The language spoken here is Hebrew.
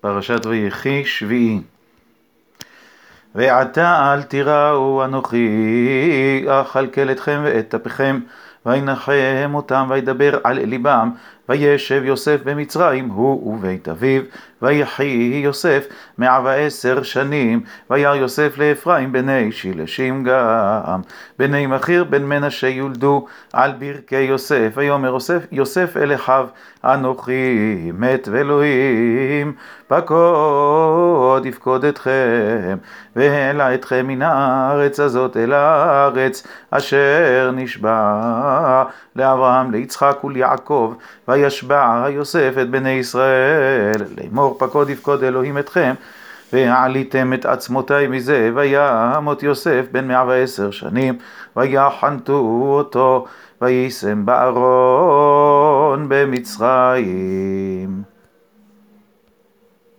פרשת ויחי שביעי. ועתה אל תיראו אנוכי אכלכל אתכם ואת אפיכם וינחם אותם וידבר על ליבם וישב יוסף במצרים הוא ובית אביו ויחי יוסף מאה ועשר שנים וירא יוסף לאפרים בני שילשים גם. בני מכיר בן מנשה יולדו על ברכי יוסף ויאמר יוסף יוסף אל אחיו אנוכי מת ואלוהים פקוד יפקוד אתכם והעלה אתכם מן הארץ הזאת אל הארץ אשר נשבע לאברהם ליצחק וליעקב וישבע יוסף את בני ישראל לאמור פקוד יפקוד אלוהים אתכם והעליתם את עצמותי מזה וימות יוסף בן מאה ועשר שנים ויחנתו אותו ויישם בארון במצרים